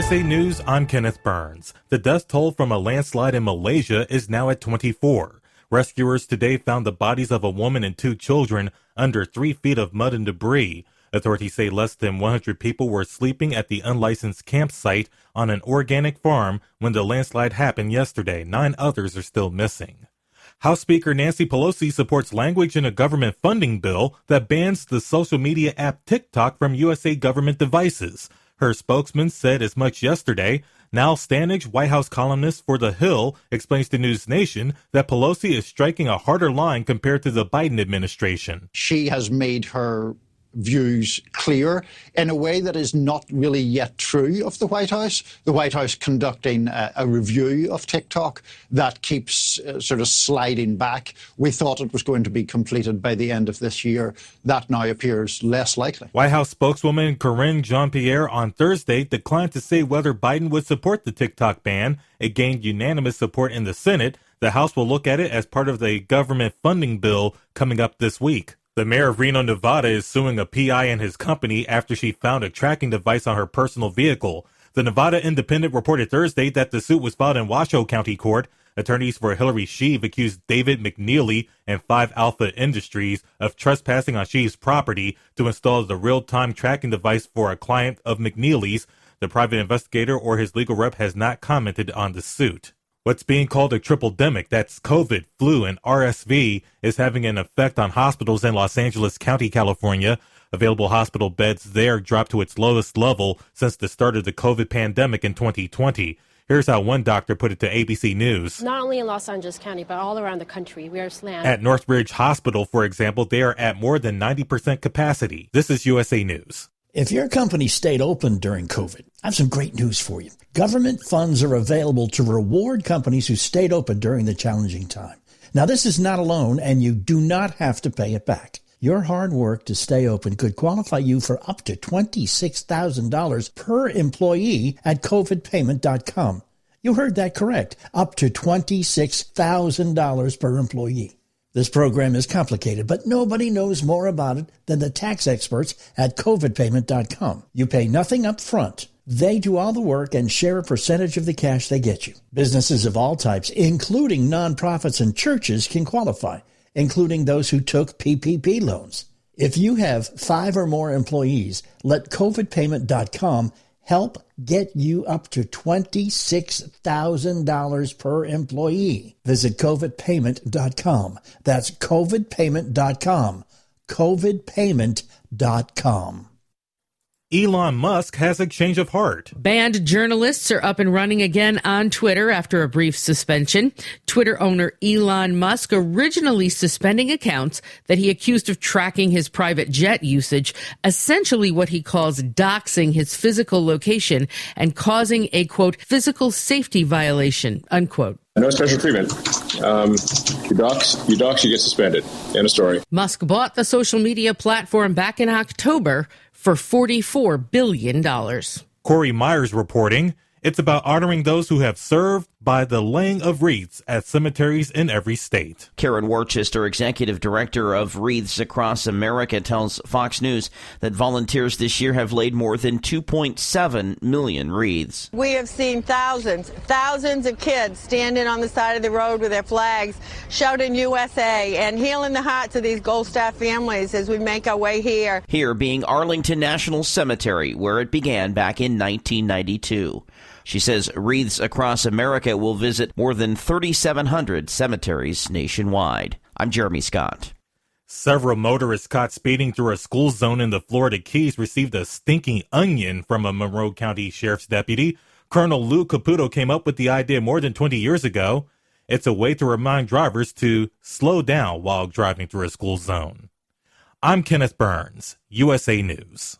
USA News, I'm Kenneth Burns. The death toll from a landslide in Malaysia is now at 24. Rescuers today found the bodies of a woman and two children under three feet of mud and debris. Authorities say less than 100 people were sleeping at the unlicensed campsite on an organic farm when the landslide happened yesterday. Nine others are still missing. House Speaker Nancy Pelosi supports language in a government funding bill that bans the social media app TikTok from USA government devices. Her spokesman said as much yesterday. Niall Stanage, White House columnist for The Hill, explains to News Nation that Pelosi is striking a harder line compared to the Biden administration. She has made her views clear in a way that is not really yet true of the White House. The White House conducting a, a review of TikTok that keeps uh, sort of sliding back. We thought it was going to be completed by the end of this year. That now appears less likely. White House spokeswoman Karine Jean Pierre on Thursday declined to say whether Biden would support the TikTok ban. It gained unanimous support in the Senate. The House will look at it as part of the government funding bill coming up this week. The mayor of Reno, Nevada is suing a PI and his company after she found a tracking device on her personal vehicle. The Nevada Independent reported Thursday that the suit was filed in Washoe County Court. Attorneys for Hillary Schieve accused David McNeely and 5 Alpha Industries of trespassing on Schieve's property to install the real-time tracking device for a client of McNeely's. The private investigator or his legal rep has not commented on the suit. What's being called a triple demic, that's COVID, flu, and RSV, is having an effect on hospitals in Los Angeles County, California. Available hospital beds there dropped to its lowest level since the start of the COVID pandemic in 2020. Here's how one doctor put it to ABC News. Not only in Los Angeles County, but all around the country, we are slammed. At Northridge Hospital, for example, they are at more than 90% capacity. This is USA News. If your company stayed open during COVID, I have some great news for you. Government funds are available to reward companies who stayed open during the challenging time. Now, this is not a loan, and you do not have to pay it back. Your hard work to stay open could qualify you for up to $26,000 per employee at covidpayment.com. You heard that correct. Up to $26,000 per employee. This program is complicated, but nobody knows more about it than the tax experts at covidpayment.com. You pay nothing up front. They do all the work and share a percentage of the cash they get you. Businesses of all types, including nonprofits and churches, can qualify, including those who took PPP loans. If you have five or more employees, let covidpayment.com help get you up to $26,000 per employee. Visit covidpayment.com. That's covidpayment.com. covidpayment.com. Elon Musk has a change of heart. Banned journalists are up and running again on Twitter after a brief suspension. Twitter owner Elon Musk originally suspending accounts that he accused of tracking his private jet usage, essentially what he calls doxing his physical location and causing a quote physical safety violation unquote. No special treatment. Um, you dox, you dox, you get suspended. End of story. Musk bought the social media platform back in October for $44 billion. Corey Myers reporting. It's about honoring those who have served by the laying of wreaths at cemeteries in every state. Karen Worcester, executive director of Wreaths Across America, tells Fox News that volunteers this year have laid more than 2.7 million wreaths. We have seen thousands, thousands of kids standing on the side of the road with their flags, shouting USA and healing the hearts of these Gold Star families as we make our way here. Here being Arlington National Cemetery, where it began back in 1992. She says Wreaths Across America will visit more than 3,700 cemeteries nationwide. I'm Jeremy Scott. Several motorists caught speeding through a school zone in the Florida Keys received a stinking onion from a Monroe County Sheriff's deputy. Colonel Lou Caputo came up with the idea more than 20 years ago. It's a way to remind drivers to slow down while driving through a school zone. I'm Kenneth Burns, USA News.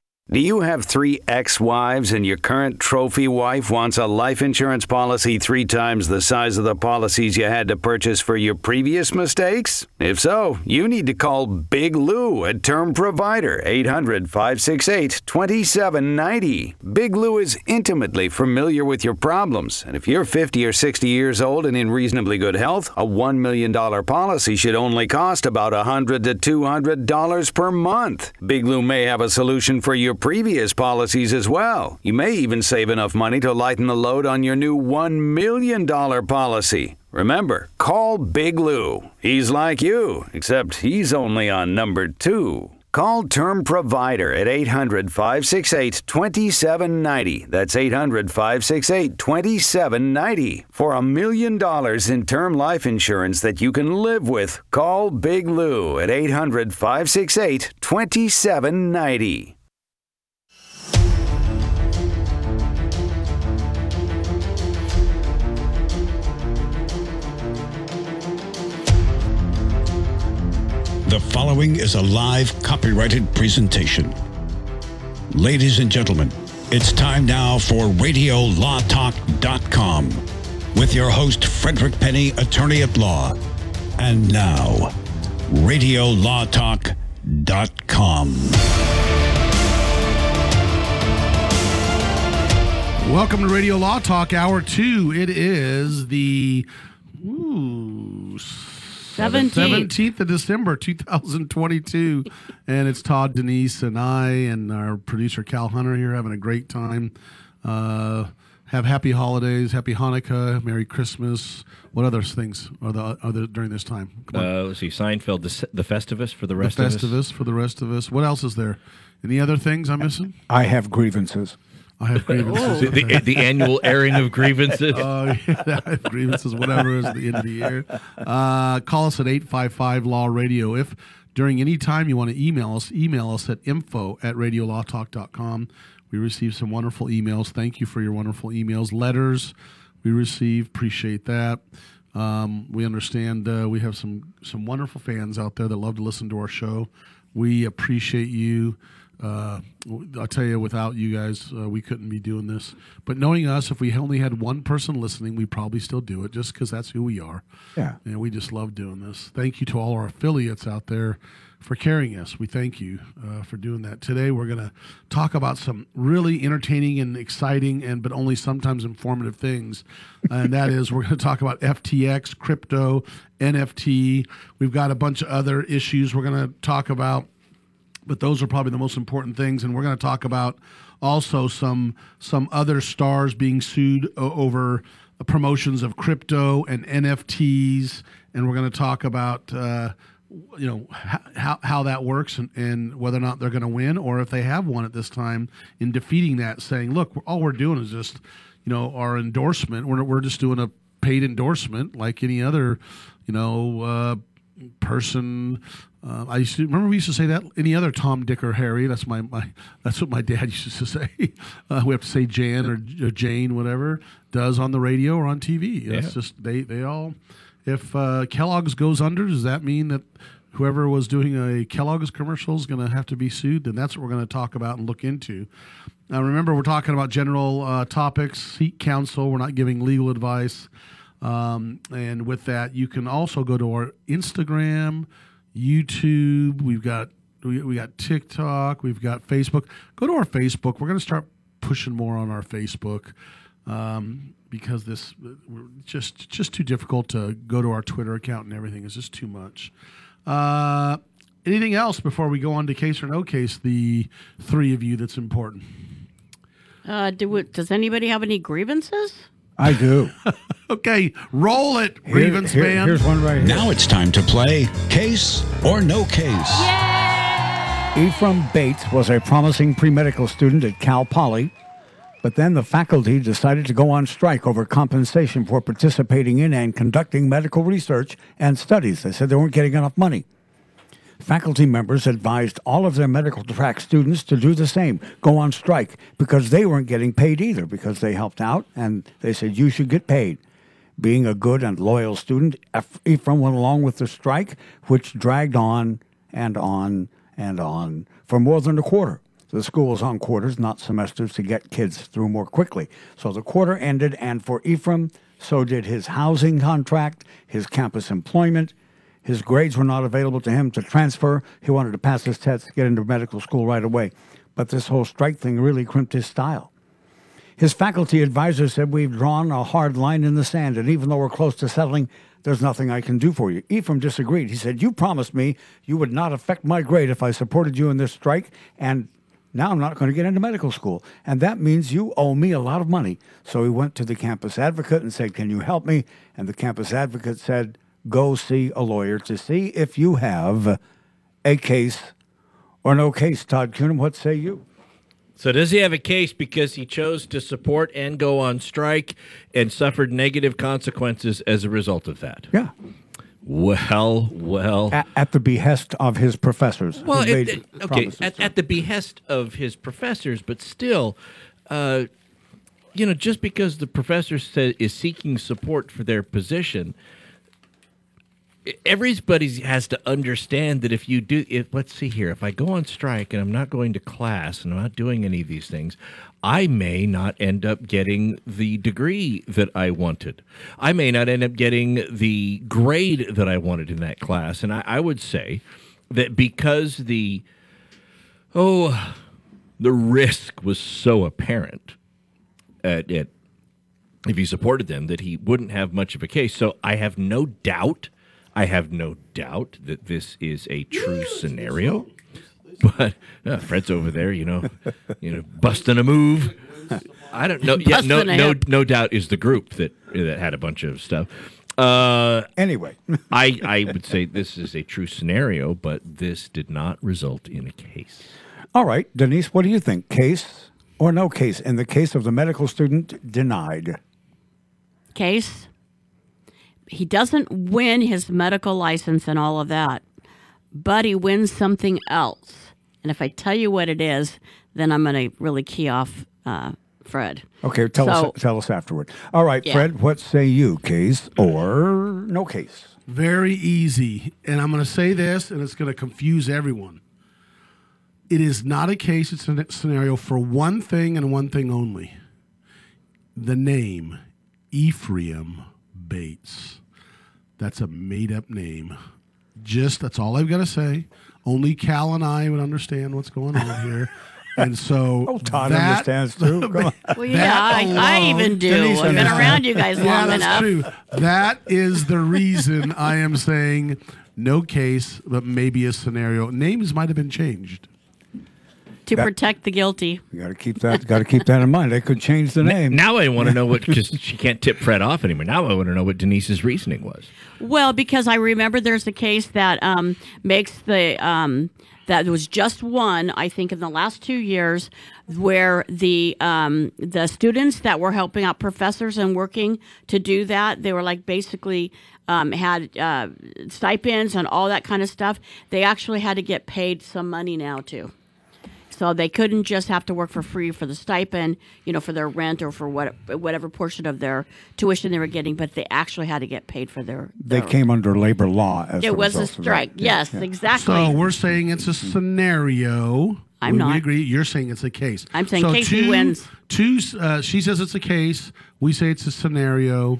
Do you have three ex wives and your current trophy wife wants a life insurance policy three times the size of the policies you had to purchase for your previous mistakes? If so, you need to call Big Lou, a term provider, 800 568 2790. Big Lou is intimately familiar with your problems, and if you're 50 or 60 years old and in reasonably good health, a $1 million policy should only cost about 100 to $200 per month. Big Lou may have a solution for your previous policies as well. You may even save enough money to lighten the load on your new $1 million policy. Remember, call Big Lou. He's like you, except he's only on number two. Call Term Provider at 800 568 2790. That's 800 568 2790. For a million dollars in term life insurance that you can live with, call Big Lou at 800 568 2790. The following is a live copyrighted presentation. Ladies and gentlemen, it's time now for RadioLawTalk.com with your host, Frederick Penny, attorney at law. And now, RadioLawTalk.com. Welcome to Radio Law Talk, Hour 2. It is the ooh, 17th. 17th of December, 2022. and it's Todd, Denise, and I, and our producer, Cal Hunter, here having a great time. Uh, have happy holidays, happy Hanukkah, Merry Christmas. What other things are there, are there during this time? Come on. Uh, let's see, Seinfeld, the, the Festivus for the the rest of us. Festivus for the rest of us. What else is there? Any other things I'm missing? I have grievances. I have grievances. The, the, the annual airing of grievances. Oh, yeah, I have grievances, whatever is at the end of the year. Uh, call us at 855 Law Radio. If during any time you want to email us, email us at info at radiolawtalk.com. We receive some wonderful emails. Thank you for your wonderful emails. Letters we receive, appreciate that. Um, we understand uh, we have some, some wonderful fans out there that love to listen to our show. We appreciate you. Uh, I'll tell you, without you guys, uh, we couldn't be doing this. But knowing us, if we only had one person listening, we'd probably still do it just because that's who we are. Yeah. And we just love doing this. Thank you to all our affiliates out there for carrying us. We thank you uh, for doing that. Today, we're going to talk about some really entertaining and exciting, and but only sometimes informative things. And that is, we're going to talk about FTX, crypto, NFT. We've got a bunch of other issues we're going to talk about but those are probably the most important things and we're going to talk about also some some other stars being sued over promotions of crypto and NFTs and we're going to talk about uh, you know how, how that works and, and whether or not they're going to win or if they have won at this time in defeating that saying look all we're doing is just you know our endorsement we're, we're just doing a paid endorsement like any other you know uh, person. Uh, I used to remember we used to say that any other Tom, Dick, or Harry. That's my, my that's what my dad used to say. Uh, we have to say Jan or, or Jane, whatever does on the radio or on TV. It's Yeah. just they they all. If uh, Kellogg's goes under, does that mean that whoever was doing a Kellogg's commercial is going to have to be sued? Then that's what we're going to talk about and look into. Now, remember, we're talking about general uh, topics, seek counsel. We're not giving legal advice. Um, and with that, you can also go to our Instagram, YouTube. We've got we, we got TikTok. We've got Facebook. Go to our Facebook. We're going to start pushing more on our Facebook um, because this we're just just too difficult to go to our Twitter account and everything. It's just too much. Uh, anything else before we go on to case or no case? The three of you that's important. Uh, do it, does anybody have any grievances? I do. okay, roll it, Here- grievance here- man. Here's one right here. Now it's time to play Case or No Case. Ephraim Bates was a promising pre medical student at Cal Poly, but then the faculty decided to go on strike over compensation for participating in and conducting medical research and studies. They said they weren't getting enough money. Faculty members advised all of their medical track students to do the same, go on strike, because they weren't getting paid either, because they helped out and they said, you should get paid. Being a good and loyal student, Ephraim went along with the strike, which dragged on and on and on for more than a quarter. The school was on quarters, not semesters, to get kids through more quickly. So the quarter ended, and for Ephraim, so did his housing contract, his campus employment. His grades were not available to him to transfer. He wanted to pass his tests, get into medical school right away. But this whole strike thing really crimped his style. His faculty advisor said, We've drawn a hard line in the sand, and even though we're close to settling, there's nothing I can do for you. Ephraim disagreed. He said, You promised me you would not affect my grade if I supported you in this strike, and now I'm not going to get into medical school. And that means you owe me a lot of money. So he went to the campus advocate and said, Can you help me? And the campus advocate said, Go see a lawyer to see if you have a case or no case. Todd Kuhn, what say you? So does he have a case because he chose to support and go on strike and suffered negative consequences as a result of that? Yeah. Well, well. At, at the behest of his professors. Well, it- it- okay, at, at the behest of his professors, but still, uh, you know, just because the professor sa- is seeking support for their position, everybody has to understand that if you do, if let's see here, if I go on strike and I'm not going to class and I'm not doing any of these things, I may not end up getting the degree that I wanted. I may not end up getting the grade that I wanted in that class. And I, I would say that because the oh the risk was so apparent at, at if he supported them that he wouldn't have much of a case. So I have no doubt, I have no doubt that this is a true scenario. But uh, Fred's over there, you know, you know, busting a move. I don't know. Yeah, no, no, no doubt is the group that that had a bunch of stuff. Uh, anyway, I I would say this is a true scenario, but this did not result in a case. All right, Denise, what do you think? Case or no case? In the case of the medical student denied. Case. He doesn't win his medical license and all of that, but he wins something else. And if I tell you what it is, then I'm going to really key off uh, Fred. Okay, tell So- us tell us afterward. All right, Yeah. Fred, what say you? Case or no case? Very easy. And I'm going to say this, and it's going to confuse everyone. It is not a case, it's a scenario for one thing and one thing only the name Ephraim Bates. That's a made up name. Just that's all I've got to say. Only Cal and I would understand what's going on here. And so Oh, Todd that- understands too. Come on. Well, yeah, I, I even do. Denise I've been around you guys yeah, long that's enough. true. That is the reason I am saying no case, but maybe a scenario. Names might have been changed. To That- protect the guilty. You got to keep that. Got to keep that in mind. They could change the name. Now I want to know what because she can't tip Fred off anymore. Now I want to know what Denise's reasoning was. Well, because I remember there's a case that um, makes the um, that was just one, I think, in the last two years, where the um, the students that were helping out professors and working to do that, they were like basically um, had uh, stipends and all that kind of stuff. They actually had to get paid some money now too. So they couldn't just have to work for free for the stipend, you know, for their rent or for what whatever portion of their tuition they were getting, but they actually had to get paid for their. They their came under labor law. As it was a result of that. strike. Yeah, yes, yeah. exactly. So we're saying it's a scenario. I'm we, not. We agree. You're saying it's a case. I'm saying so Casey two, wins. Two. Uh, she says it's a case. We say it's a scenario.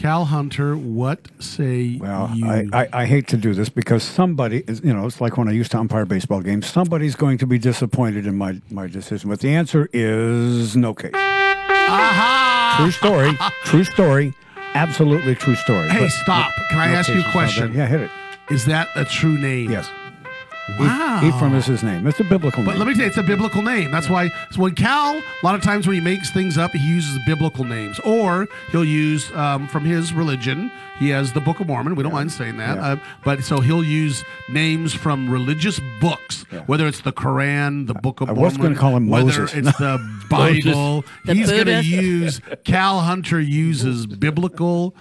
Cal Hunter, what say Well, you? I, I, I hate to do this because somebody is, you know, it's like when I used to umpire baseball games. Somebody's going to be disappointed in my, my decision. But the answer is no case. Aha! True story. True story. Absolutely true story. Hey, But stop. Can I no ask you a question? that- Yeah, hit it. Is that a true name? Yes. Wow. Ephraim is his name. It's a biblical But name. let me tell you, it's a biblical name. That's why so when Cal, a lot of times when he makes things up, he uses biblical names, or he'll use um, from his religion. He has the Book of Mormon. We don't mind saying that, Yeah. uh, but so he'll use names from religious books, whether it's the Quran, the Book of I Mormon, was gonna call him Moses. whether it's the Bible. The He's going to use Cal Hunter uses biblical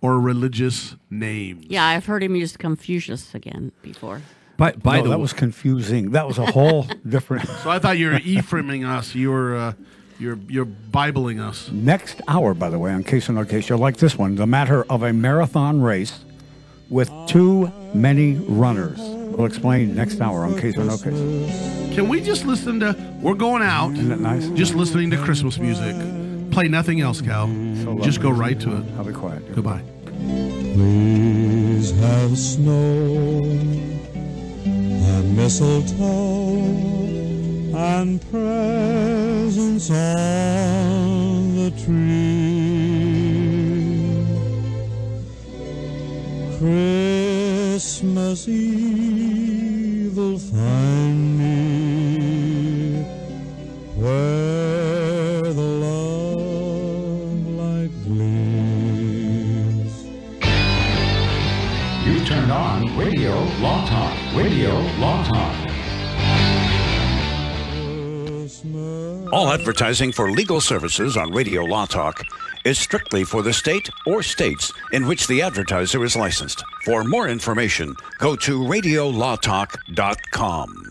or religious names. yeah, I've heard him use Confucius again before. By, by no, the that way, was confusing. That was a whole different. So I thought you were Ephraiming us. You were uh, you're you're bibling us. Next hour, by the way, on Case or No Case, you'll like this one. The matter of a marathon race with too many runners. We'll explain next hour on Case or No Case. Can we just listen to? We're going out. Isn't it nice? Just listening to Christmas music. Play nothing else, Cal. just go right to it. I'll be quiet. Goodbye. Please have snow and mistletoe and presents on the tree. Christmas Eve will find me where Radio Law Talk. All advertising for legal services on Radio Law Talk is strictly for the state or states in which the advertiser is licensed. For more information, go to radiolawtalk.com.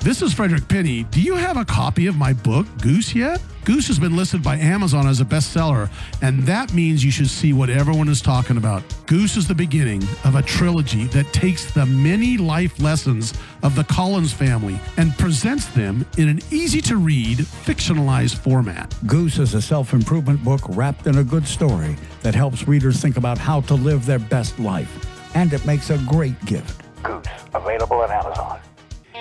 This is Frederick Penny. Do you have a copy of my book, Goose, yet? Goose has been listed by Amazon as a bestseller, and that means you should see what everyone is talking about. Goose is the beginning of a trilogy that takes the many life lessons of the Collins family and presents them in an easy to read, fictionalized format. Goose is a self improvement book wrapped in a good story that helps readers think about how to live their best life. And it makes a great gift. Goose, available at Amazon.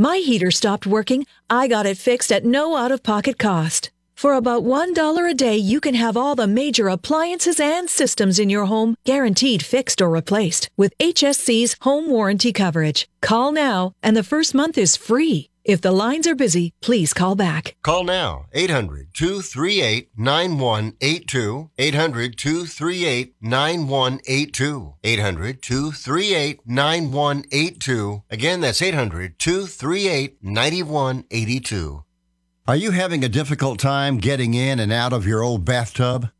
my heater stopped working. I got it fixed at no out of pocket cost. For about $1 a day, you can have all the major appliances and systems in your home guaranteed fixed or replaced with HSC's home warranty coverage. Call now, and the first month is free. If the lines are busy, please call back. Call now 800 238 9182. 800 238 9182. 800 238 9182. Again, that's 800 238 9182. Are you having a difficult time getting in and out of your old bathtub?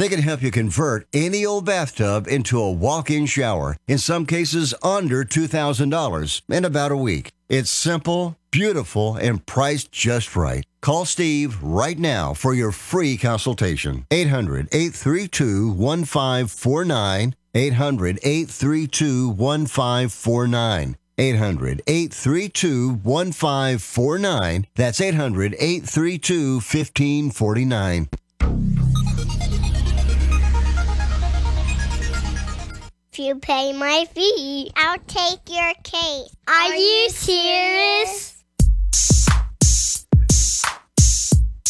They can help you convert any old bathtub into a walk in shower, in some cases under $2,000, in about a week. It's simple, beautiful, and priced just right. Call Steve right now for your free consultation. 800 832 1549. 800 832 1549. 800 832 1549. That's 800 832 1549. If you pay my fee, I'll take your case. Are, you serious?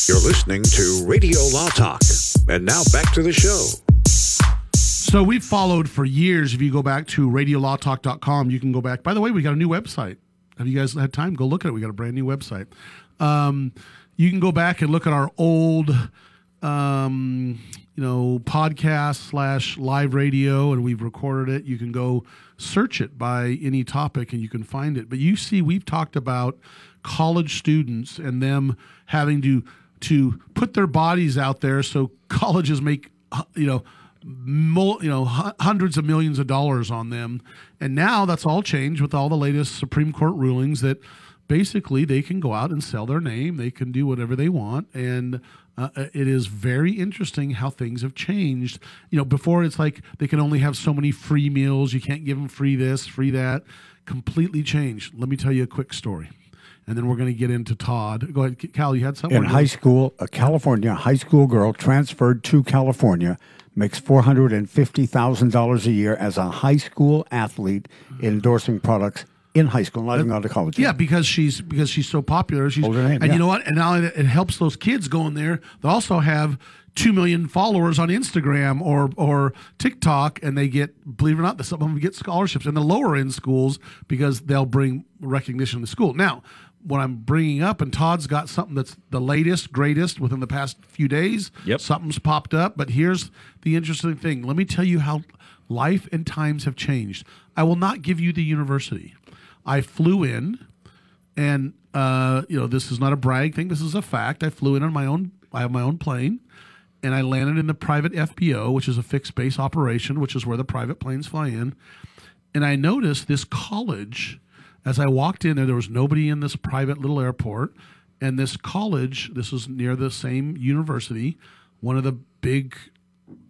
You're listening to Radio Law Talk. And now back to the show. So we've followed for years. If you go back to radiolawtalk.com, you can go back. By the way, we got a new website. Have you guys had time? Go look at it. We got a brand new website. Um, you can go back and look at our old, um, you know, podcast slash live radio, and we've recorded it. You can go search it by any topic, and you can find it. But you see, we've talked about college students and them having to to put their bodies out there so colleges make you know you know hu- hundreds of millions of dollars on them and now that's all changed with all the latest supreme court rulings that basically they can go out and sell their name they can do whatever they want and uh, it is very interesting how things have changed you know before it's like they can only have so many free meals you can't give them free this free that completely changed let me tell you a quick story and then we're going to get into Todd. Go ahead, Cal. You had something In high school, a California high school girl transferred to California makes four hundred and fifty thousand dollars a year as a high school athlete endorsing products in high school, not even gone to college. Yeah, because she's because she's so popular. She's Older name, and yeah. you know what? And now it it helps those kids go in there. They also have two million followers on Instagram or or TikTok, and they get believe it or not, some of them get scholarships in the lower end schools because they'll bring recognition to school. Now, what I'm bringing up, and Todd's got something that's the latest, greatest within the past few days. Yep. something's popped up. But here's the interesting thing. Let me tell you how life and times have changed. I will not give you the university. I flew in and uh, you know this is not a brag thing. This is a fact. I flew in on my own. I have my own plane, and I landed in the private FBO, which is a fixed base operation, which is where the private planes fly in. And I noticed this college. As I walked in there, there was nobody in this private little airport, and this college. This was near the same university. One of the big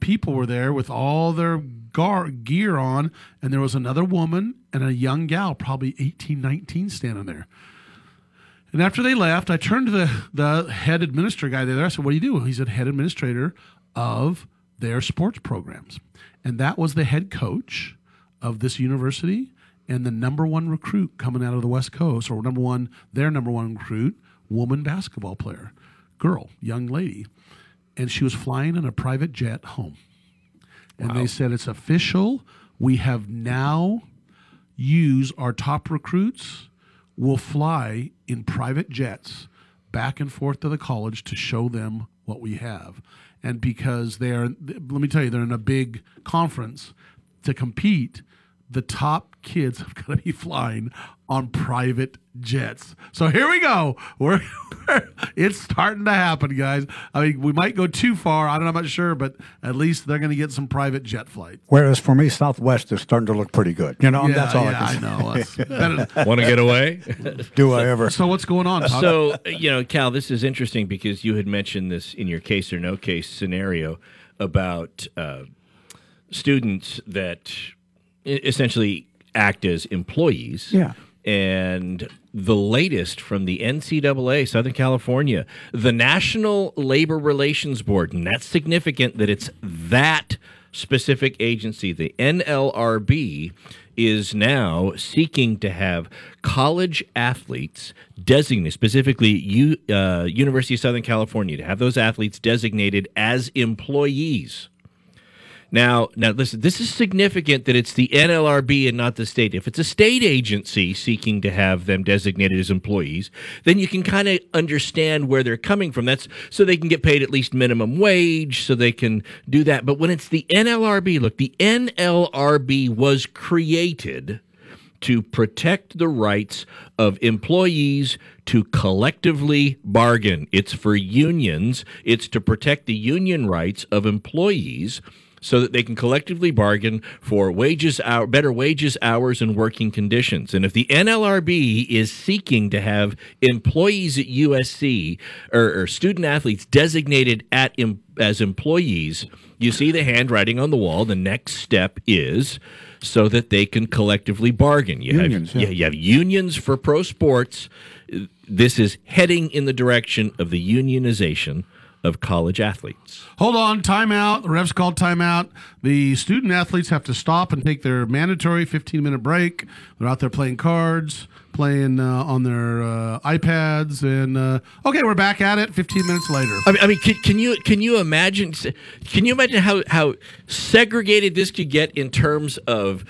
people were there with all their gar- gear on, and there was another woman and a young gal, probably 18, 19, standing there. And after they left, I turned to the, the head administrator guy there. I said, What do you do? He said, Head administrator of their sports programs. And that was the head coach of this university and the number one recruit coming out of the West Coast, or number one, their number one recruit, woman basketball player, girl, young lady. And she was flying in a private jet home. And they said, It's official. We have now used our top recruits will fly in private jets back and forth to the college to show them what we have. And because they're, let me tell you, they're in a big conference to compete, the top kids have got to be flying on private jets. So here we go. We're, it's starting to happen, guys. I mean, we might go too far. I don't know, I'm not sure, but at least they're going to get some private jet flights. Whereas for me, Southwest is starting to look pretty good. You know, Yeah, that's all yeah, I can I know. That's say. better- Want to get away? Do I ever? So what's going on? Todd? So, you know, Cal, this is interesting because you had mentioned this in your case or no case scenario about uh, students that essentially act as employees. Yeah. And the latest from the NCAA, Southern California, the National Labor Relations Board, and that's significant that it's that specific agency, the NLRB, is now seeking to have college athletes designated, specifically U, uh, University of Southern California, to have those athletes designated as employees. Now, now listen, this is significant that it's the NLRB and not the state. If it's a state agency seeking to have them designated as employees, then you can kind of understand where they're coming from. That's so they can get paid at least minimum wage, so they can do that. But when it's the NLRB, look, the NLRB was created to protect the rights of employees to collectively bargain. It's for unions, it's to protect the union rights of employees so that they can collectively bargain for wages, hour, better wages, hours, and working conditions. And if the NLRB is seeking to have employees at USC or, or student athletes designated at em, as employees, you see the handwriting on the wall. The next step is so that they can collectively bargain. You Unions, have yeah. yeah, you have unions for pro sports. This is heading in the direction of the unionization of college athletes. Hold on, timeout. The refs called timeout. The student athletes have to stop and take their mandatory 15 minute break. They're out there playing cards, playing uh, on their uh, iPads, and uh, okay, we're back at it. 15 minutes later. I mean, I mean can, can you can you imagine can you imagine how how segregated this could get in terms of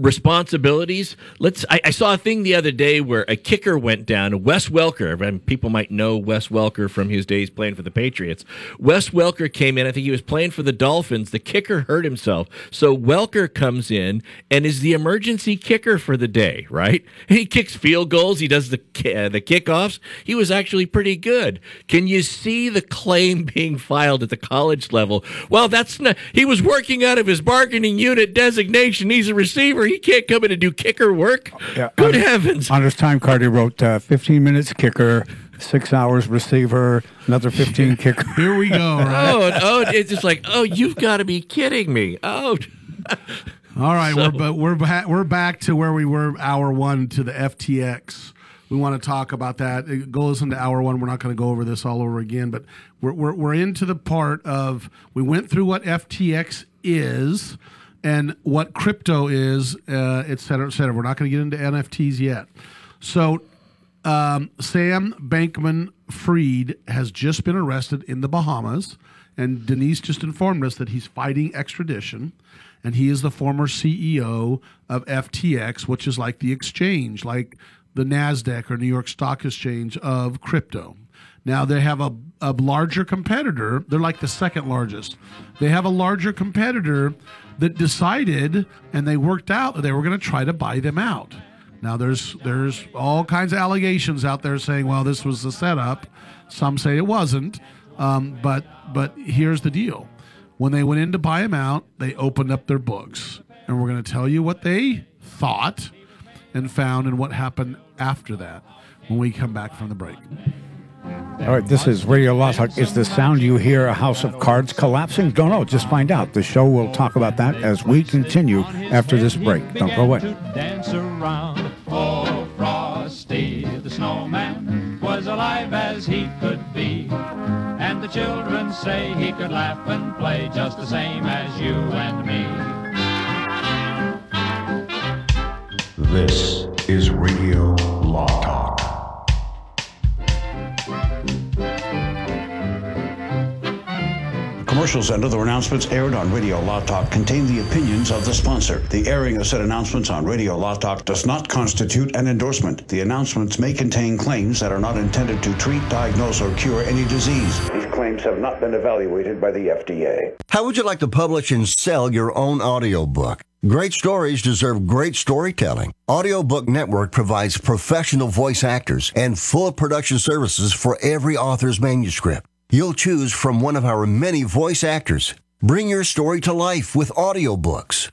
responsibilities. Let's. I, I, saw a thing the other day where a kicker went down. Wes Welker, and people might know Wes Welker from his days playing for the Patriots. Wes Welker came in. I think he was playing for the Dolphins. The kicker hurt himself, so Welker comes in and is the emergency kicker for the day. Right? He kicks field goals. He does the uh, the kickoffs. He was actually pretty good. Can you see the claim being filed at the college level? Well, that's not. He was working out of his bargaining unit designation. He's a receiver he can't come in and do kicker work. Yeah. Good on, heavens. On his time card, he wrote uh, 15 minutes kicker, six hours receiver, another 15 kicker. Here we go. Right? oh, oh, it's just like, oh, you've got to be kidding me. Oh. All right, So- we're but we're ba- we're back to where we were hour one to the FTX. We want to talk about that. Uh, Go listen to hour one. We're not going to go over this all over again, but we're, we're we're into the part of we went through what FTX is and what crypto is, uh, et cetera, et cetera. We're not going to get into NFTs yet. So um, Sam Bankman Fried has just been arrested in the Bahamas, and Denise just informed us that he's fighting extradition, and he is the former CEO of FTX, which is like the exchange, like the Nasdaq or New York Stock Exchange of crypto. Now they have a, a larger competitor. They're like the second largest. They have a larger competitor that decided and they worked out that they were going to try to buy them out. Now there's there's all kinds of allegations out there saying, well, this was the setup. Some say it wasn't. Um, but but here's the deal: when they went in to buy them out, they opened up their books, and we're going to tell you what they thought and found and what happened after that when we come back from the break. All right, this is Radio Law Talk. Is the sound you hear a house of cards collapsing? Don't know. Just find out. The show will talk about that as we continue after this break. Don't go away. dance around. Oh, Frosty the snowman was alive as he could be. And the children say he could laugh and play just the same as you and me. This is Radio Law Talk. Commercials and other announcements aired on Radio Law Talk contain the opinions of the sponsor. The airing of said announcements on Radio Law Talk does not constitute an endorsement. The announcements may contain claims that are not intended to treat, diagnose, or cure any disease. These claims have not been evaluated by the FDA. How would you like to publish and sell your own audiobook? Great stories deserve great storytelling. Audiobook Network provides professional voice actors and full production services for every author's manuscript. You'll choose from one of our many voice actors. Bring your story to life with audiobooks.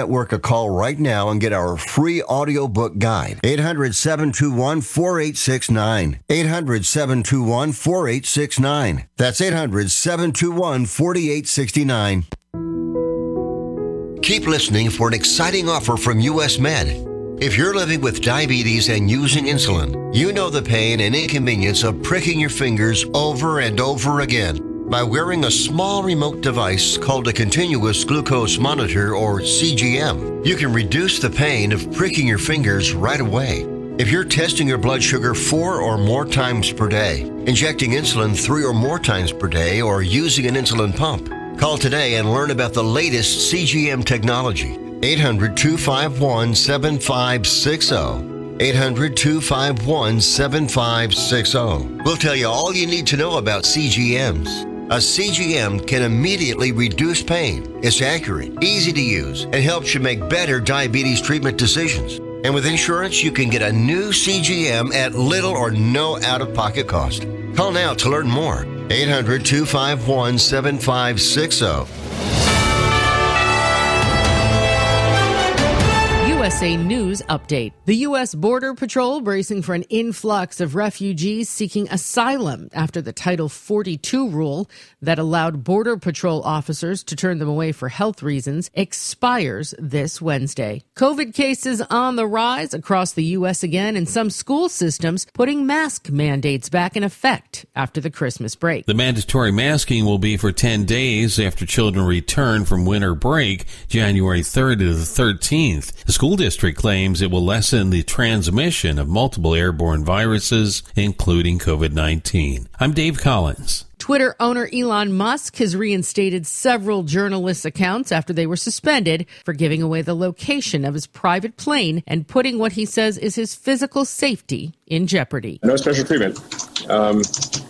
Network a call right now and get our free audiobook guide. 800 721 4869. 800 721 4869. That's 800 721 4869. Keep listening for an exciting offer from US Med. If you're living with diabetes and using insulin, you know the pain and inconvenience of pricking your fingers over and over again. By wearing a small remote device called a continuous glucose monitor or CGM, you can reduce the pain of pricking your fingers right away. If you're testing your blood sugar four or more times per day, injecting insulin three or more times per day, or using an insulin pump, Call today and learn about the latest CGM technology. 800 251 7560. 800 251 7560. We'll tell you all you need to know about CGMs. A CGM can immediately reduce pain. It's accurate, easy to use, and helps you make better diabetes treatment decisions. And with insurance, you can get a new CGM at little or no out of pocket cost. Call now to learn more. 800 251 7560. USA News Update. The U.S. Border Patrol bracing for an influx of refugees seeking asylum after the Title 42 rule that allowed Border Patrol officers to turn them away for health reasons expires this Wednesday. COVID cases on the rise across the U.S. again, and some school systems putting mask mandates back in effect after the Christmas break. The mandatory masking will be for 10 days after children return from winter break, January 3rd to the 13th. The school district claims it will lessen the transmission of multiple airborne viruses, including COVID 19. I'm Dave Collins. Twitter owner Elon Musk has reinstated several journalists' accounts after they were suspended for giving away the location of his private plane and putting what he says is his physical safety in jeopardy. No special treatment. Um,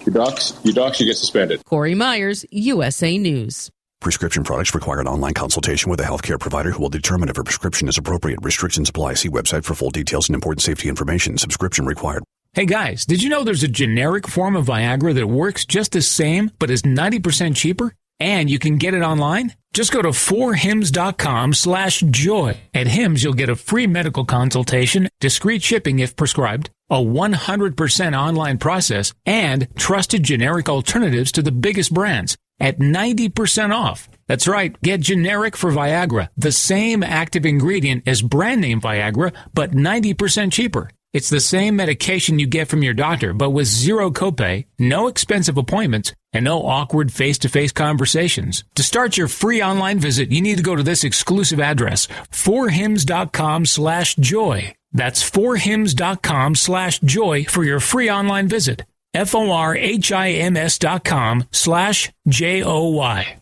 you docs, you docs, you get suspended. Corey Myers, USA News. Prescription products require an online consultation with a healthcare provider who will determine if a prescription is appropriate. Restrictions apply. See website for full details and important safety information. Subscription required. Hey guys, did you know there's a generic form of Viagra that works just the same but is 90% cheaper? And you can get it online? Just go to forhims.com slash joy. At Hims, you'll get a free medical consultation, discreet shipping if prescribed, a 100% online process, and trusted generic alternatives to the biggest brands at 90% off. That's right, get generic for Viagra, the same active ingredient as brand name Viagra, but 90% cheaper. It's the same medication you get from your doctor, but with zero copay, no expensive appointments, and no awkward face-to-face conversations. To start your free online visit, you need to go to this exclusive address, forhims.com slash joy. That's forhims.com slash joy for your free online visit. F-O-R-H-I-M-S dot com slash J-O-Y.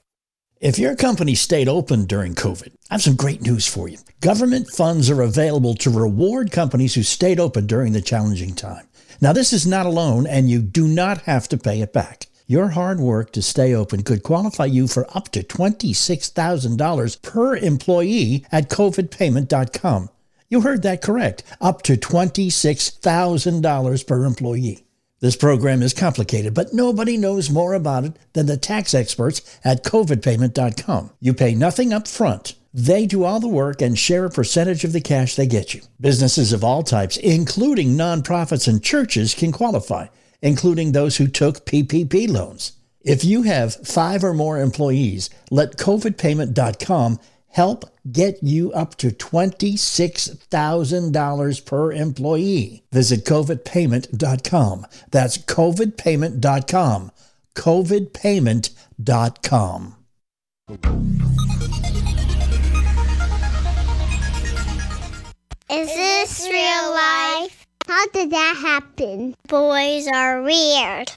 If your company stayed open during COVID, I have some great news for you. Government funds are available to reward companies who stayed open during the challenging time. Now, this is not a loan, and you do not have to pay it back. Your hard work to stay open could qualify you for up to $26,000 per employee at covidpayment.com. You heard that correct. Up to $26,000 per employee. This program is complicated, but nobody knows more about it than the tax experts at covidpayment.com. You pay nothing up front. They do all the work and share a percentage of the cash they get you. Businesses of all types, including nonprofits and churches, can qualify, including those who took PPP loans. If you have five or more employees, let covidpayment.com help get you up to $26,000 per employee. Visit covidpayment.com. That's covidpayment.com. covidpayment.com. Is this real life? How did that happen? Boys are weird.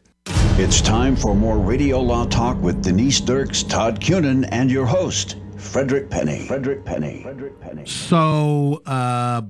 It's time for more Radio Law Talk with Denise Dirks, Todd Cunin, and your host, Frederick Penny. Frederick Penny. Frederick Penny. So, uh,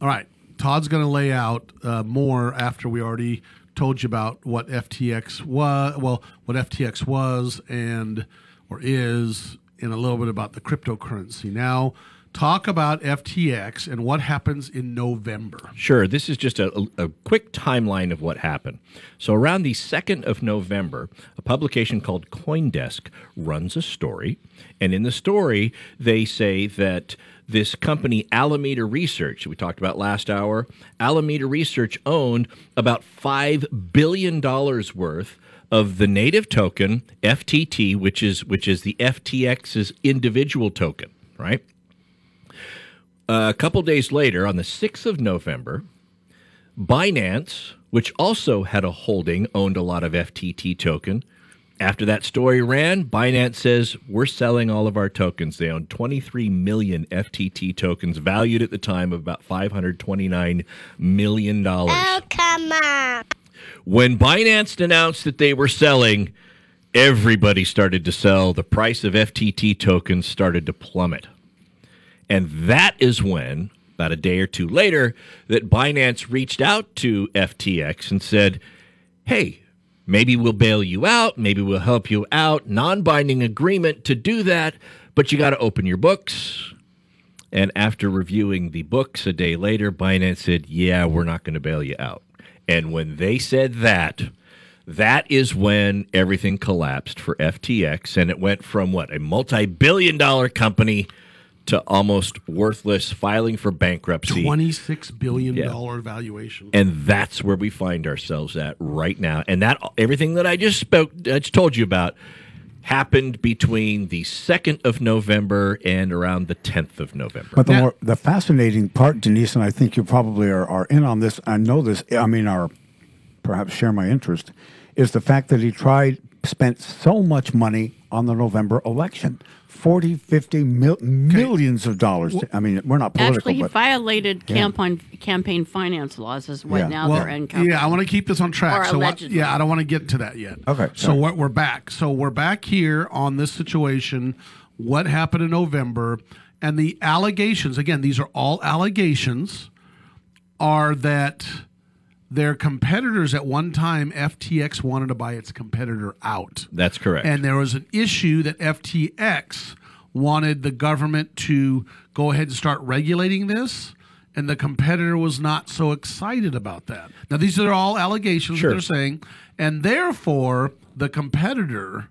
all right, Todd's going to lay out uh, more after we already told you about what FTX was, well, what FTX was and or is, and a little bit about the cryptocurrency. Now, talk about FTX and what happens in November. Sure. This is just a, a, quick timeline of what happened. So, around the 2nd of November, a publication called Coindesk runs a story. And in the story, they say that this company, Alameda Research, we talked about last hour, Alameda Research owned about $5 billion worth of the native token FTT, which is which is the FTX's individual token, right? Uh, a couple days later, on the 6th of November, Binance, which also had a holding, owned a lot of FTT token. After that story ran, Binance says we're selling all of our tokens. They own 23 million FTT tokens, valued at the time of about 529 million dollars. Oh, come on. When Binance announced that they were selling, everybody started to sell. The price of FTT tokens started to plummet. And that is when, about a day or two later, that Binance reached out to FTX and said, hey, maybe we'll bail you out, maybe we'll help you out, non binding agreement to do that, but you got to open your books. And after reviewing the books a day later, Binance said, yeah, we're not going to bail you out. And when they said that, that is when everything collapsed for FTX. And it went from what, a multi billion dollar company to almost worthless, filing for bankruptcy. Twenty-six billion Yeah. valuation. And that's where we find ourselves at right now. And that everything that I just spoke, I just told you about, happened between the second of November and around the tenth of November. But the more the fascinating part, Denise, and I think you probably are, are in on this. I know this. I mean, are perhaps share my interest, is the fact that he tried spent so much money on the November election. 40, 50 mil, millions of dollars. I mean, we're not political, Actually, he but violated Yeah. campaign campaign finance laws, is what Yeah. now Well, they're uncovering. Yeah, I want to keep this on track. Or so what, yeah, I don't want to get to that yet. Okay, So sorry. we're, we're back. So we're back here on this situation. What happened in November and the allegations? Again, these are all allegations. Are that their competitors at one time FTX wanted to buy its competitor out. That's correct. And there was an issue that FTX wanted the government to go ahead and start regulating this, and the competitor was not so excited about that. Now, these are all allegations Sure. that they're saying, and therefore, the competitor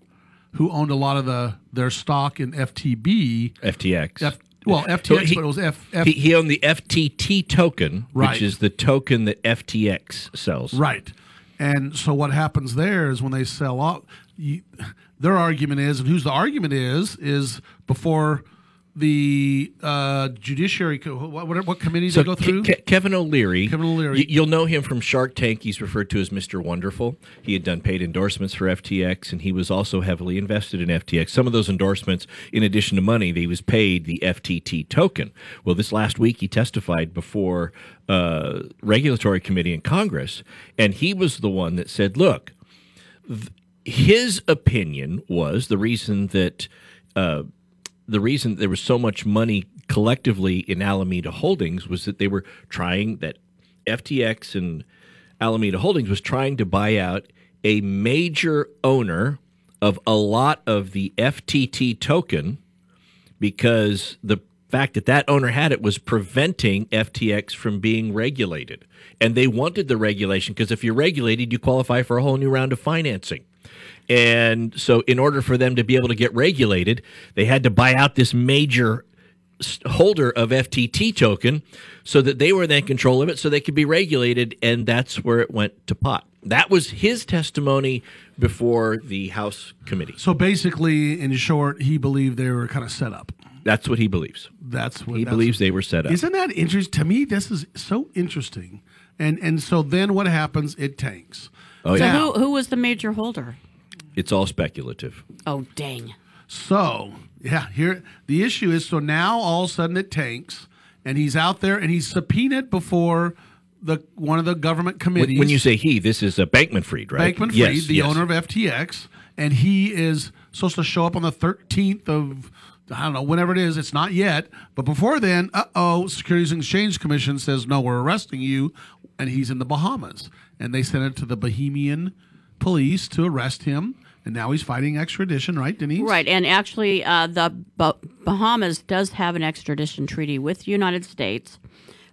who owned a lot of the their stock in FTB, FTX. F, well, FTX, he- but it was F, F he, he owned the FTT token, Right. which is the token that FTX sells. Right. And so what happens there is when they sell off, you, their argument is, and whose the argument is, is before the uh, judiciary, co- what, what, what committees So they go through? Ke- Kevin O'Leary. Kevin O'Leary. y- you'll know him from Shark Tank. He's referred to as Mr. Wonderful. He had done paid endorsements for FTX, and he was also heavily invested in FTX. Some of those endorsements, in addition to money, he was paid the FTT token. Well, this last week he testified before uh, regulatory committee in Congress, and he was the one that said, "Look, th- his opinion was the reason that." Uh, the reason there was so much money collectively in Alameda Holdings was that they were trying that FTX and Alameda Holdings was trying to buy out a major owner of a lot of the FTT token because the fact that that owner had it was preventing FTX from being regulated. And they wanted the regulation because if you're regulated, you qualify for a whole new round of financing. And so, in order for them to be able to get regulated, they had to buy out this major holder of FTT token so that they were then in control of it so they could be regulated. And that's where it went to pot. That was his testimony before the House committee. so basically, in short, he believed they were kind of set up. That's what he believes. That's what He that's- believes they were set up. Isn't that interesting? To me, this is so interesting. And and so then what happens? It tanks. Oh, yeah. so who, who was the major holder? It's all speculative. Oh, dang. So yeah, here the issue is. So now all of a sudden it tanks, and he's out there and he's subpoenaed before the one of the government committees. when you say he, this is a Bankman Fried, right? Bankman Fried, Yes, the yes. owner of FTX, and he is supposed to show up on the 13th of I don't know whenever it is. It's not yet, but before then, uh oh, Securities and Exchange Commission says no, we're arresting you, and he's in the Bahamas, and they sent it to the Bahamian police to arrest him, and now he's fighting extradition, right, Denise? Right, and actually, uh, the Ba- Bahamas does have an extradition treaty with the United States,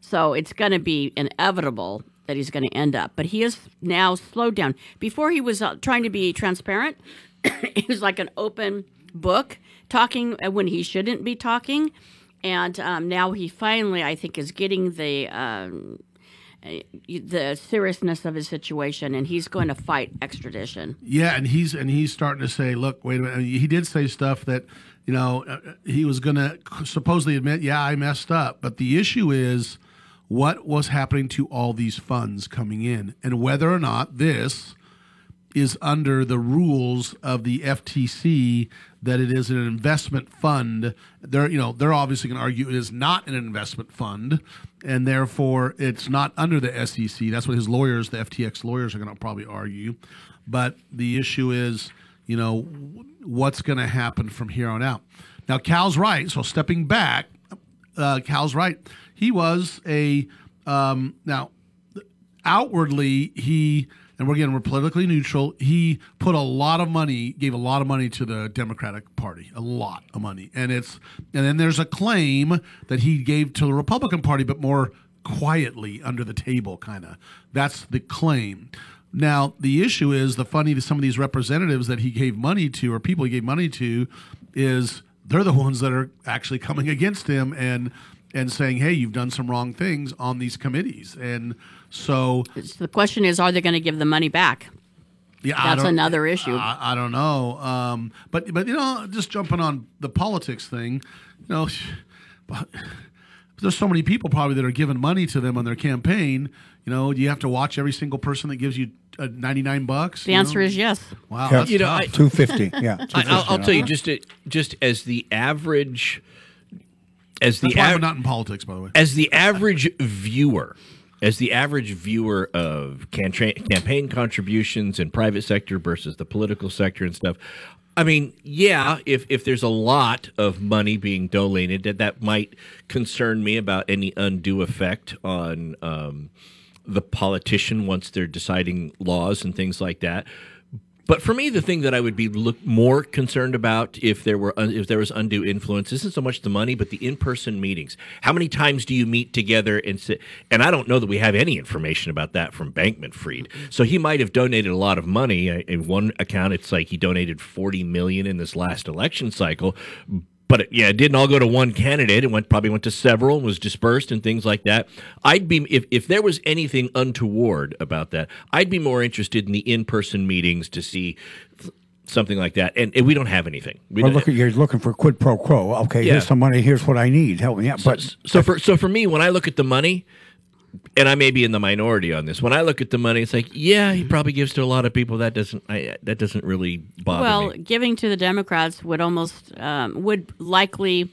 so it's going to be inevitable that he's going to end up. But he is now slowed down. Before he was uh, trying to be transparent, he was like an open book, talking uh, when he shouldn't be talking, and um, now he finally, I think, is getting the. Um, the seriousness of his situation, and he's going to fight extradition. Yeah, and he's and he's starting to say, look, wait a minute. He did say stuff that, you know, uh, he was going to supposedly admit, yeah, I messed up. But the issue is what was happening to all these funds coming in, and whether or not this is under the rules of the FTC that it is an investment fund. They're you know they're obviously going to argue it is not an investment fund, and therefore it's not under the SEC. That's what his lawyers, the FTX lawyers, are going to probably argue. But the issue is, you know, what's going to happen from here on out. Now, Cal's right. So stepping back, uh, Cal's right. He was a um, now outwardly he and we're again we're politically neutral. He put a lot of money, gave a lot of money to the Democratic Party, a lot of money, and it's and then there's a claim that he gave to the Republican Party, but more quietly under the table, kind of. That's the claim. Now the issue is the funny to some of these representatives that he gave money to or people he gave money to is they're the ones that are actually coming against him and and saying, "Hey, you've done some wrong things on these committees." And so the question is, are they going to give the money back? yeah, That's another issue. I, I don't know. Um, but but you know, just jumping on the politics thing, you know, but there's so many people probably that are giving money to them on their campaign. You know, do you have to watch every single person that gives you uh, 99 bucks? The answer know? is yes. Wow, Yeah. that's You know, tough. I- 250, yeah, I, I'll, I'll tell you, just it, just as the average, as That's the why av- I'm not in politics, by the way. as the average viewer, as the average viewer of campaign contributions in private sector versus the political sector and stuff. I mean, yeah, if if there's a lot of money being donated, that that might concern me about any undue effect on um, the politician once they're deciding laws and things like that. But for me, the thing that I would be look more concerned about if there were if there was undue influence isn't so much the money, but the in-person meetings. How many times do you meet together and sit? And I don't know that we have any information about that from Bankman Fried. So he might have donated a lot of money. Uh, In one account, it's like he donated forty million in this last election cycle. But it, yeah, it didn't all go to one candidate. It went probably went to several, and was dispersed and things like that. I'd be if if there was anything untoward about that, I'd be more interested in the in person meetings to see something like that. And, and we don't have anything. We Well, look, at you're looking for quid pro quo. Okay, Yeah. here's some money. Here's what I need. Help me out. But so for so for me, when I look at the money, and I may be in the minority on this. When I look at the money, it's like, yeah, he probably gives to a lot of people. That doesn't I, that doesn't really bother well, me. Well, giving to the Democrats would almost um, would likely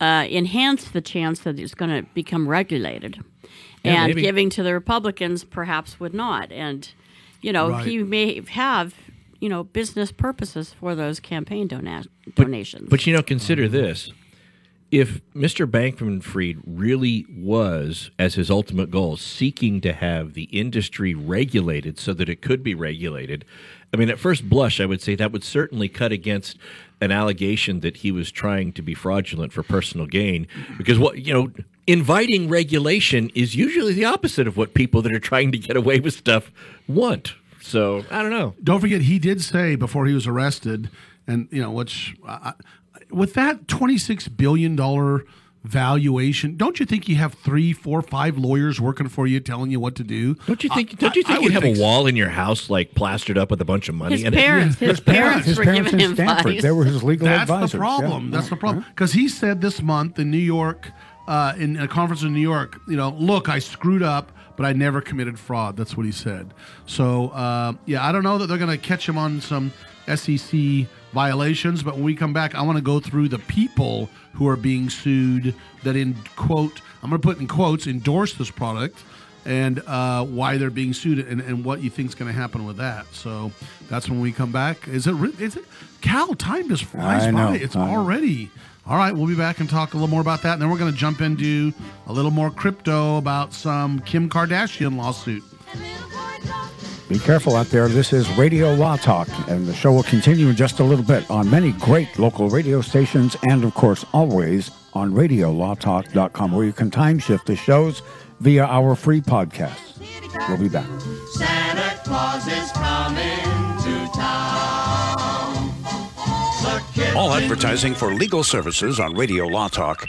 uh, enhance the chance that it's going to become regulated, Yeah, and maybe. giving to the Republicans perhaps would not. And you know, Right. he may have you know business purposes for those campaign dona- donations. But you know, consider this: if Mr. Bankman Fried really was, as his ultimate goal, seeking to have the industry regulated so that it could be regulated, I mean, at first blush, I would say that would certainly cut against an allegation that he was trying to be fraudulent for personal gain. Because what you know, inviting regulation is usually the opposite of what people that are trying to get away with stuff want. So I don't know. Don't forget, he did say before he was arrested, and you know, which I, with that twenty-six billion dollar valuation, don't you think you have three, four, five lawyers working for you, telling you what to do? Don't you think? don't you think you'd have a wall in your house like plastered up with a bunch of money His in parents- it? his parents His were parents giving in him Stanford, advice. they were his legal advisors. That's advisors. the problem. Yeah. That's the problem. Because he said this month in New York, uh, in a conference in New York, you know, look, I screwed up, but I never committed fraud. That's what he said. So, uh, yeah, I don't know that they're going to catch him on some SEC violations, but when we come back, I want to go through the people who are being sued that, in quote, I'm going to put in quotes, endorse this product. And uh, why they're being sued, and, and what you think is going to happen with that. So that's when we come back. Is it? re- Is it? Cal, time just flies I know, by. It's I know. already. All right, we'll be back and talk a little more about that. And then we're going to jump into a little more crypto about some Kim Kardashian lawsuit. Be careful out there. This is Radio Law Talk, and the show will continue in just a little bit on many great local radio stations and, of course, always on RadioLawTalk.com, where you can time shift the shows via our free podcasts. We'll be back. Santa Claus is coming to town. All advertising for legal services on Radio Law Talk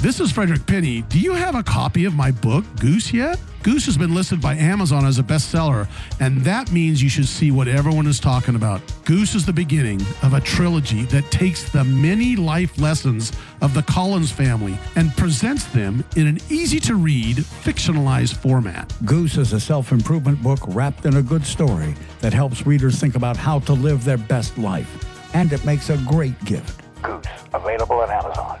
This is Frederick Penny. Do you have a copy of my book, Goose, yet? Goose has been listed by Amazon as a bestseller, and that means you should see what everyone is talking about. Goose is the beginning of a trilogy that takes the many life lessons of the Collins family and presents them in an easy to read, fictionalized format. Goose is a self improvement book wrapped in a good story that helps readers think about how to live their best life. And it makes a great gift. Goose, available at Amazon.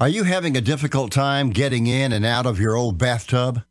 Are you having a difficult time getting in and out of your old bathtub?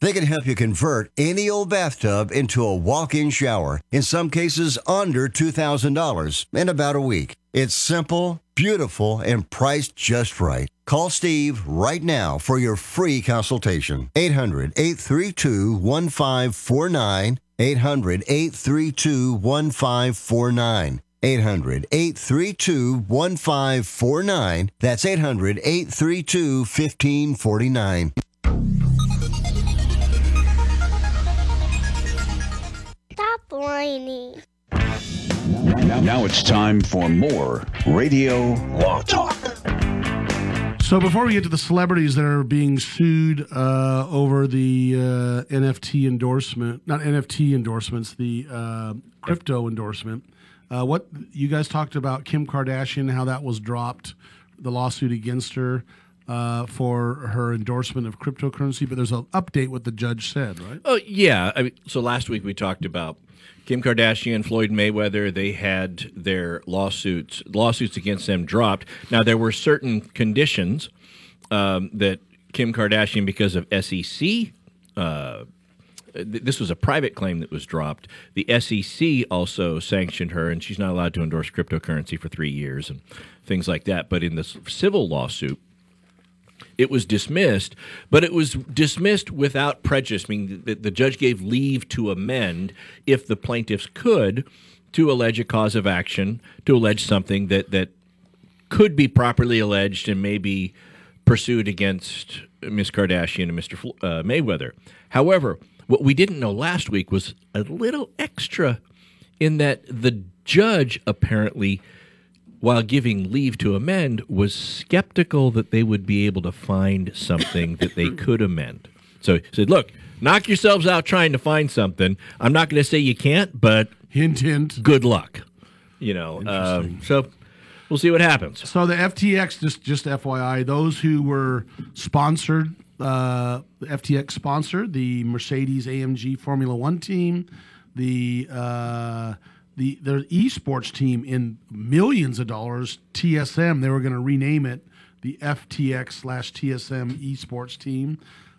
They can help you convert any old bathtub into a walk in shower, in some cases under $2,000, in about a week. It's simple, beautiful, and priced just right. Call Steve right now for your free consultation. 800 832 1549. 800 832 1549. 800 832 1549. That's 800 832 1549. Stop whining. Now, now it's time for more Radio Law Talk. So before we get to the celebrities that are being sued uh, over the uh, NFT endorsement, not NFT endorsements, the uh, crypto endorsement, uh, what you guys talked about Kim Kardashian, how that was dropped, the lawsuit against her uh, for her endorsement of cryptocurrency, but there's an update what the judge said, right? Oh yeah. I mean, so last week we talked about Kim Kardashian, Floyd Mayweather. They had their lawsuits lawsuits against them dropped. Now there were certain conditions um, that Kim Kardashian, because of SEC. Uh, th- this was a private claim that was dropped. The SEC also sanctioned her, and she's not allowed to endorse cryptocurrency for three years and things like that. But in this civil lawsuit, it was dismissed, but it was dismissed without prejudice. meaning that the, judge gave leave to amend if the plaintiffs could to allege a cause of action, to allege something that, that could be properly alleged and maybe pursued against Ms. Kardashian and Mr. Uh, Mayweather. However, what we didn't know last week was a little extra in that the judge apparently while giving leave to amend, was skeptical that they would be able to find something that they could amend. So he said, "Look, knock yourselves out trying to find something. I'm not going to say you can't, but hint, hint. Good luck. You know. Um, so we'll see what happens. So the FTX, just just FYI, those who were sponsored, uh, FTX sponsored the Mercedes AMG Formula One team, the uh, the their esports team in millions of dollars. TSM, they were going to rename it the FTX slash TSM esports team.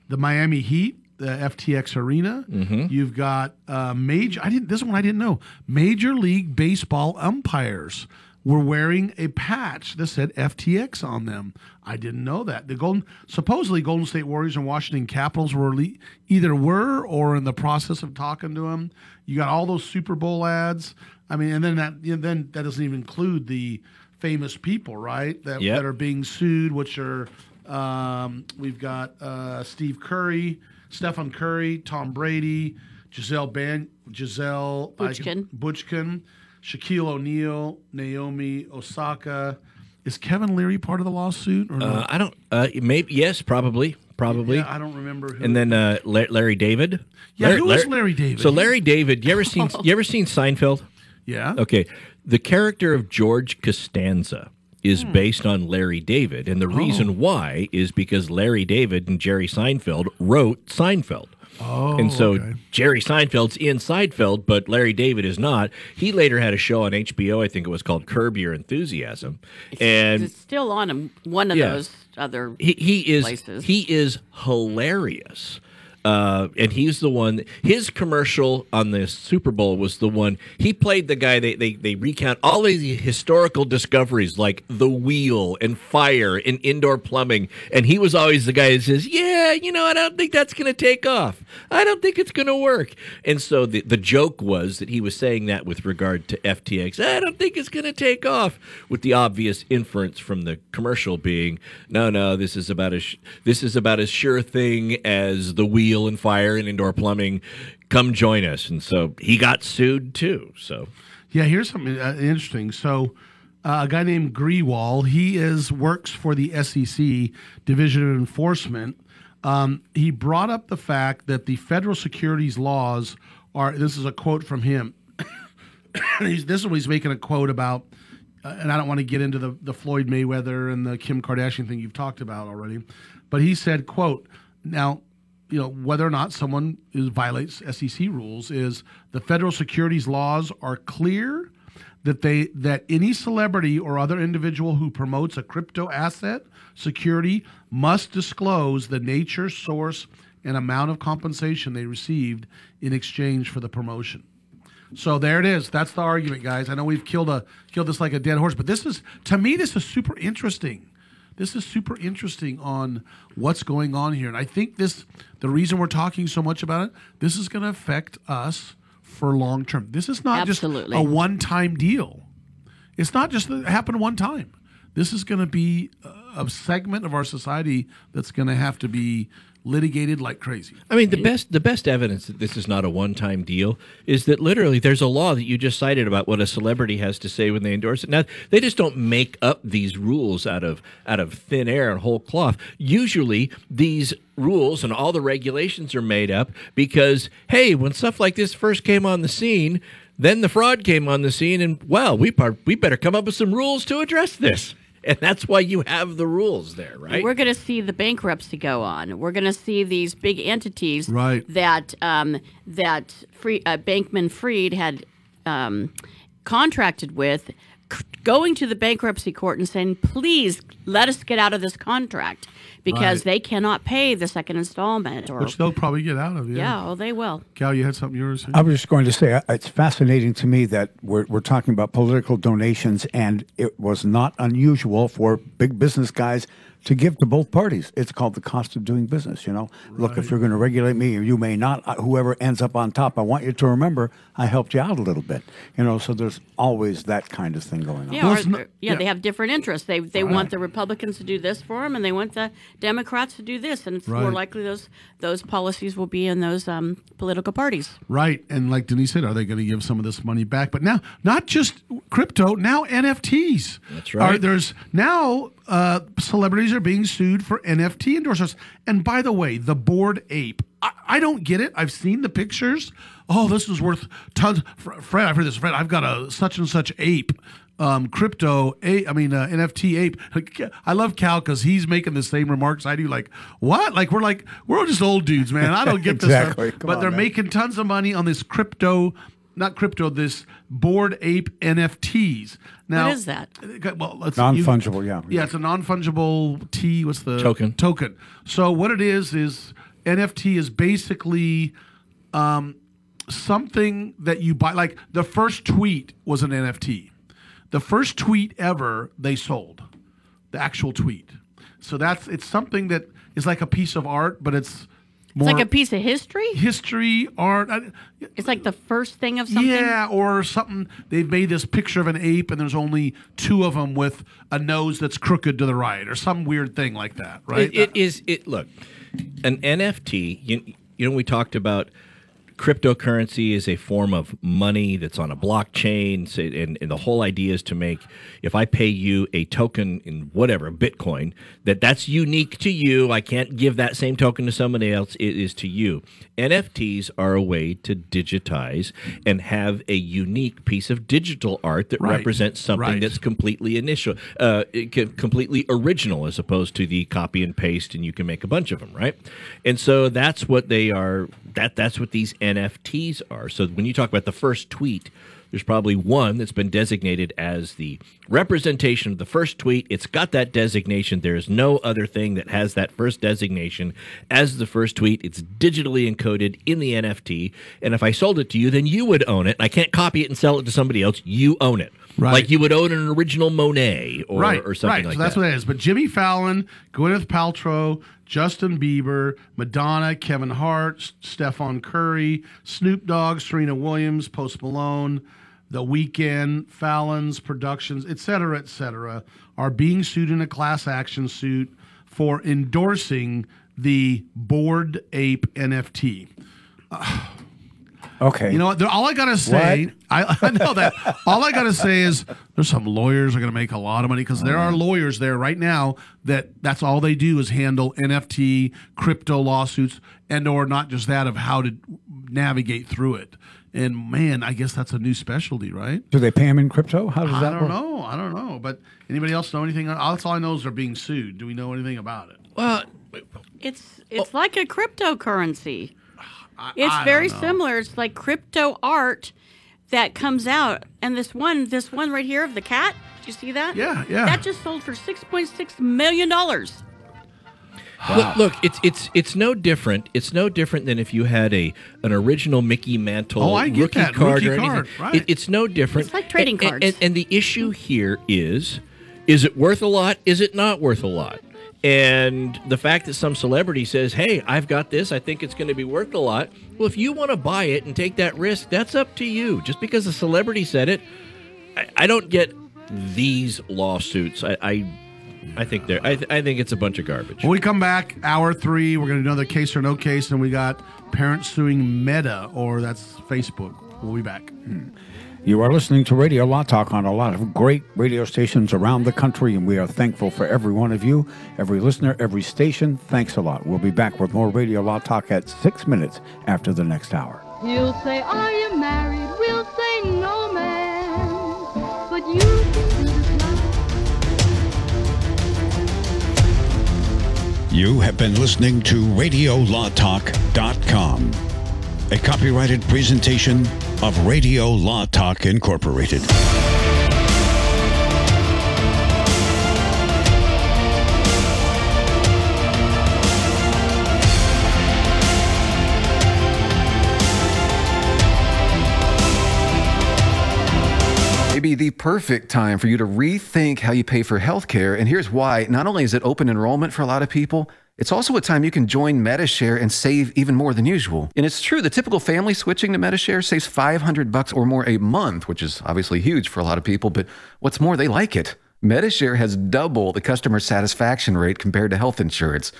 The Miami Heat, the FTX Arena. Mhm. You've got uh, major. I didn't. This one I didn't know. Major League Baseball umpires were wearing a patch that said FTX on them. I didn't know that. The Golden supposedly Golden State Warriors and Washington Capitals were le- either were or in the process of talking to them. You got all those Super Bowl ads. I mean, and then that you know, then that doesn't even include the famous people, right? That Yep. that are being sued, which are um, we've got uh, Steve Curry, Stephen Curry, Tom Brady, Gisele Ban, Gisele I Butchkin. Shaquille O'Neal, Naomi Osaka. Is Kevin Leary part of the lawsuit or Uh, not? I don't. Uh, maybe yes, probably, probably. Yeah, I don't remember who. And then uh, La- Larry David. Yeah, who is Larry David? So Larry David, you ever seen you ever seen Seinfeld? Yeah. Okay. The character of George Costanza is Hmm. based on Larry David, and the Oh. reason why is because Larry David and Jerry Seinfeld wrote Seinfeld. Oh, and so okay. Jerry Seinfeld's in Seinfeld, but Larry David is not. He later had a show on HBO, I think it was called Curb Your Enthusiasm, and it's still on one of Yeah. those other he, he is places. he is hilarious. Uh, and he's the one. His commercial on the Super Bowl was the one. He played the guy. They they they recount all the historical discoveries like the wheel and fire and indoor plumbing. And he was always the guy that says, "Yeah, you know, I don't think that's going to take off. I don't think it's going to work." And so the the joke was that he was saying that with regard to FTX. I don't think it's going to take off. With the obvious inference from the commercial being, "No, no, this is about as this is about as sure thing as the wheel and fire and indoor plumbing. Come join us." And so he got sued too. So Yeah, here's something uh, interesting. So, uh, a guy named Grewal, he is works for the SEC Division of Enforcement. Um, he brought up the fact that the federal securities laws are. This is a quote from him. he's, this is what he's making a quote about. Uh, and I don't want to get into the, the Floyd Mayweather and the Kim Kardashian thing you've talked about already, but he said, "quote Now, you know whether or not someone is violates SEC rules is the federal securities laws are clear that they that any celebrity or other individual who promotes a crypto asset security must disclose the nature, source, and amount of compensation they received in exchange for the promotion." So there it is. That's the argument, guys. I know we've killed a killed this like a dead horse, but this is to me this is super interesting. This is super interesting on what's going on here, and I think this the reason we're talking so much about it. This is going to affect us for long term. This is not Absolutely. just a one time deal. It's not just that it happened one time. This is going to be a, a segment of our society that's going to have to be litigated like crazy. I mean, the best the best evidence that this is not a one time deal is that literally there's a law that you just cited about what a celebrity has to say when they endorse it. Now they just don't make up these rules out of out of thin air and whole cloth. Usually these rules and all the regulations are made up because hey, when stuff like this first came on the scene, then the fraud came on the scene, and well, we par- we better come up with some rules to address this. And that's why you have the rules there, right? We're going to see the bankruptcy go on. We're going to see these big entities Right. that um, that free, uh, Bankman Fried had um, contracted with, c- going to the bankruptcy court and saying, "Please let us get out of this contract because Right. they cannot pay the second installment." Or Which they'll probably get out of. Yeah. yeah, oh, they will. Cal, you had something yours. I was just going to say it's fascinating to me that we're, we're talking about political donations, and it was not unusual for big business guys to give to both parties. It's called the cost of doing business. You know, look, if you're going to regulate me, or you may not, uh, whoever ends up on top, I want you to remember I helped you out a little bit. You know, so there's always that kind of thing going on. Yeah, or, yeah, they have different interests. They they want the Republicans to do this for them, and they want the Democrats to do this, and it's more likely those those policies will be in those um, political parties. Right, and like Denise said, are they going to give some of this money back? But now, not just crypto, now NFTs. That's right. Are, there's now uh, celebrities are being sued for NFT endorsements. And by the way, the Bored Ape. I, I don't get it. I've seen the pictures. Oh, this is worth tons. Fred, I've heard this. Fred, I've got a such and such ape. Um, crypto, a, I mean, uh, NFT ape. I love Cal because he's making the same remarks I do. Like, what? Like, we're like, we're all just old dudes, man. I don't get this stuff. But on, they're man. making tons of money on this crypto, not crypto, this Bored Ape NFTs. Now, what is that? Okay, Well, let's Non-fungible, yeah. Yeah, it's a non-fungible T. What's the Token. Token. So what it is is NFT is basically um, something that you buy. Like the first tweet was an NFT. The first tweet ever they sold, the actual tweet. So that's it's something that is like a piece of art, but it's It's like a piece of history. history art. I- It's like the first thing of something. yeah, or something. They've made this picture of an ape, and there's only two of them with a nose that's crooked to the right, or some weird thing like that, right? It, it is it look an NFT. You, you know we talked about cryptocurrency is a form of money that's on a blockchain, so- and, and the whole idea is to make if I pay you a token in whatever Bitcoin that that's unique to you. I can't give that same token to somebody else. It is to you. NFTs are a way to digitize and have a unique piece of digital art that Right. represents something Right. that's completely initial, uh, completely original, as opposed to the copy and paste, and you can make a bunch of them, right? And so that's what they are. That that's what these NFTs are. So when you talk about the first tweet. There's probably one that's been designated as the representation of the first tweet. It's got that designation. There's no other thing that has that first designation as the first tweet. It's digitally encoded in the NFT. And if I sold it to you, then you would own it. I can't copy it and sell it to somebody else. You own it. Right. Like you would own an original Monet or, right, or something right. like so that's that. what it is. But Jimmy Fallon, Gwyneth Paltrow, Justin Bieber, Madonna, Kevin Hart, Stefan Curry, Snoop Dogg, Serena Williams, Post Malone, The Weeknd, Fallon's Productions, et cetera, et cetera, are being sued in a class action suit for endorsing the Bored Ape NFT. Uh, Okay. You know what? All I gotta say, I, I know that. all I gotta say is there's some lawyers are gonna make a lot of money because there are mm. lawyers there right now that that's all they do is handle NFT, crypto lawsuits, and or not just that of how to navigate through it. And man, I guess that's a new specialty, right? Do they pay him in crypto? How does that I don't work? know. I don't know. But anybody else know anything? That's all I know is they're being sued. Do we know anything about it? Well, It's it's oh. like a cryptocurrency. I- It's I very don't know. similar. It's like crypto art that comes out, and this one, this one right here of the cat. Do you see that? Yeah, yeah. That just sold for six point six million dollars. Look, look, it's it's it's no different. It's no different than if you had a an original Mickey Mantle Oh, I get rookie that, card rookie or anything. card, right. It- it's no different. It's like trading And- cards. And, and the issue here is, is it worth a lot? Is it not worth a lot? And the fact that some celebrity says, "Hey, I've got this. I think it's going to be worth a lot." Well, if you want to buy it and take that risk, that's up to you. Just because a celebrity said it, I, I don't get these lawsuits. I. I I think they're. I, th- I think it's a bunch of garbage. When we come back, hour three, we're going to do another case or no case, and we got parents suing Meta, or that's Facebook. We'll be back. Hmm. You are listening to Radio Law Talk on a lot of great radio stations around the country, and we are thankful for every one of you, every listener, every station. Thanks a lot. We'll be back with more Radio Law Talk at six minutes after the next hour. He'll say, Are you married? We'll say, No, man. But you can do this now. You have been listening to RadioLawTalk.com, a copyrighted presentation of Radio Law Talk Incorporated. Be the perfect time for you to rethink how you pay for healthcare. And here's why. Not only is it open enrollment for a lot of people, it's also a time you can join Medi-Share and save even more than usual. And it's true, the typical family switching to Medi-Share saves 500 bucks or more a month, which is obviously huge for a lot of people, but what's more, they like it. Medi-Share has double the customer satisfaction rate compared to health insurance.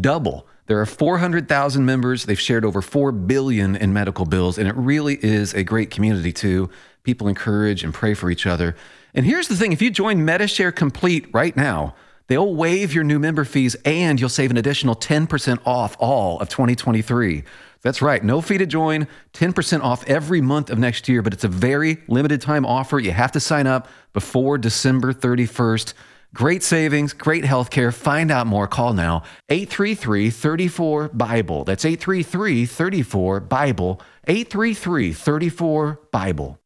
Double. There are 400,000 members. They've shared over 4 billion in medical bills, and it really is a great community too. People encourage and pray for each other. And here's the thing, if you join Medi-Share Complete right now, They'll waive your new member fees and you'll save an additional 10% off all of 2023. That's right, no fee to join, 10% off every month of next year, but it's a very limited time offer. You have to sign up before December 31st. Great savings, great health care. Find out more. Call now 833 34 Bible. That's 833 34 Bible. 833 34 Bible.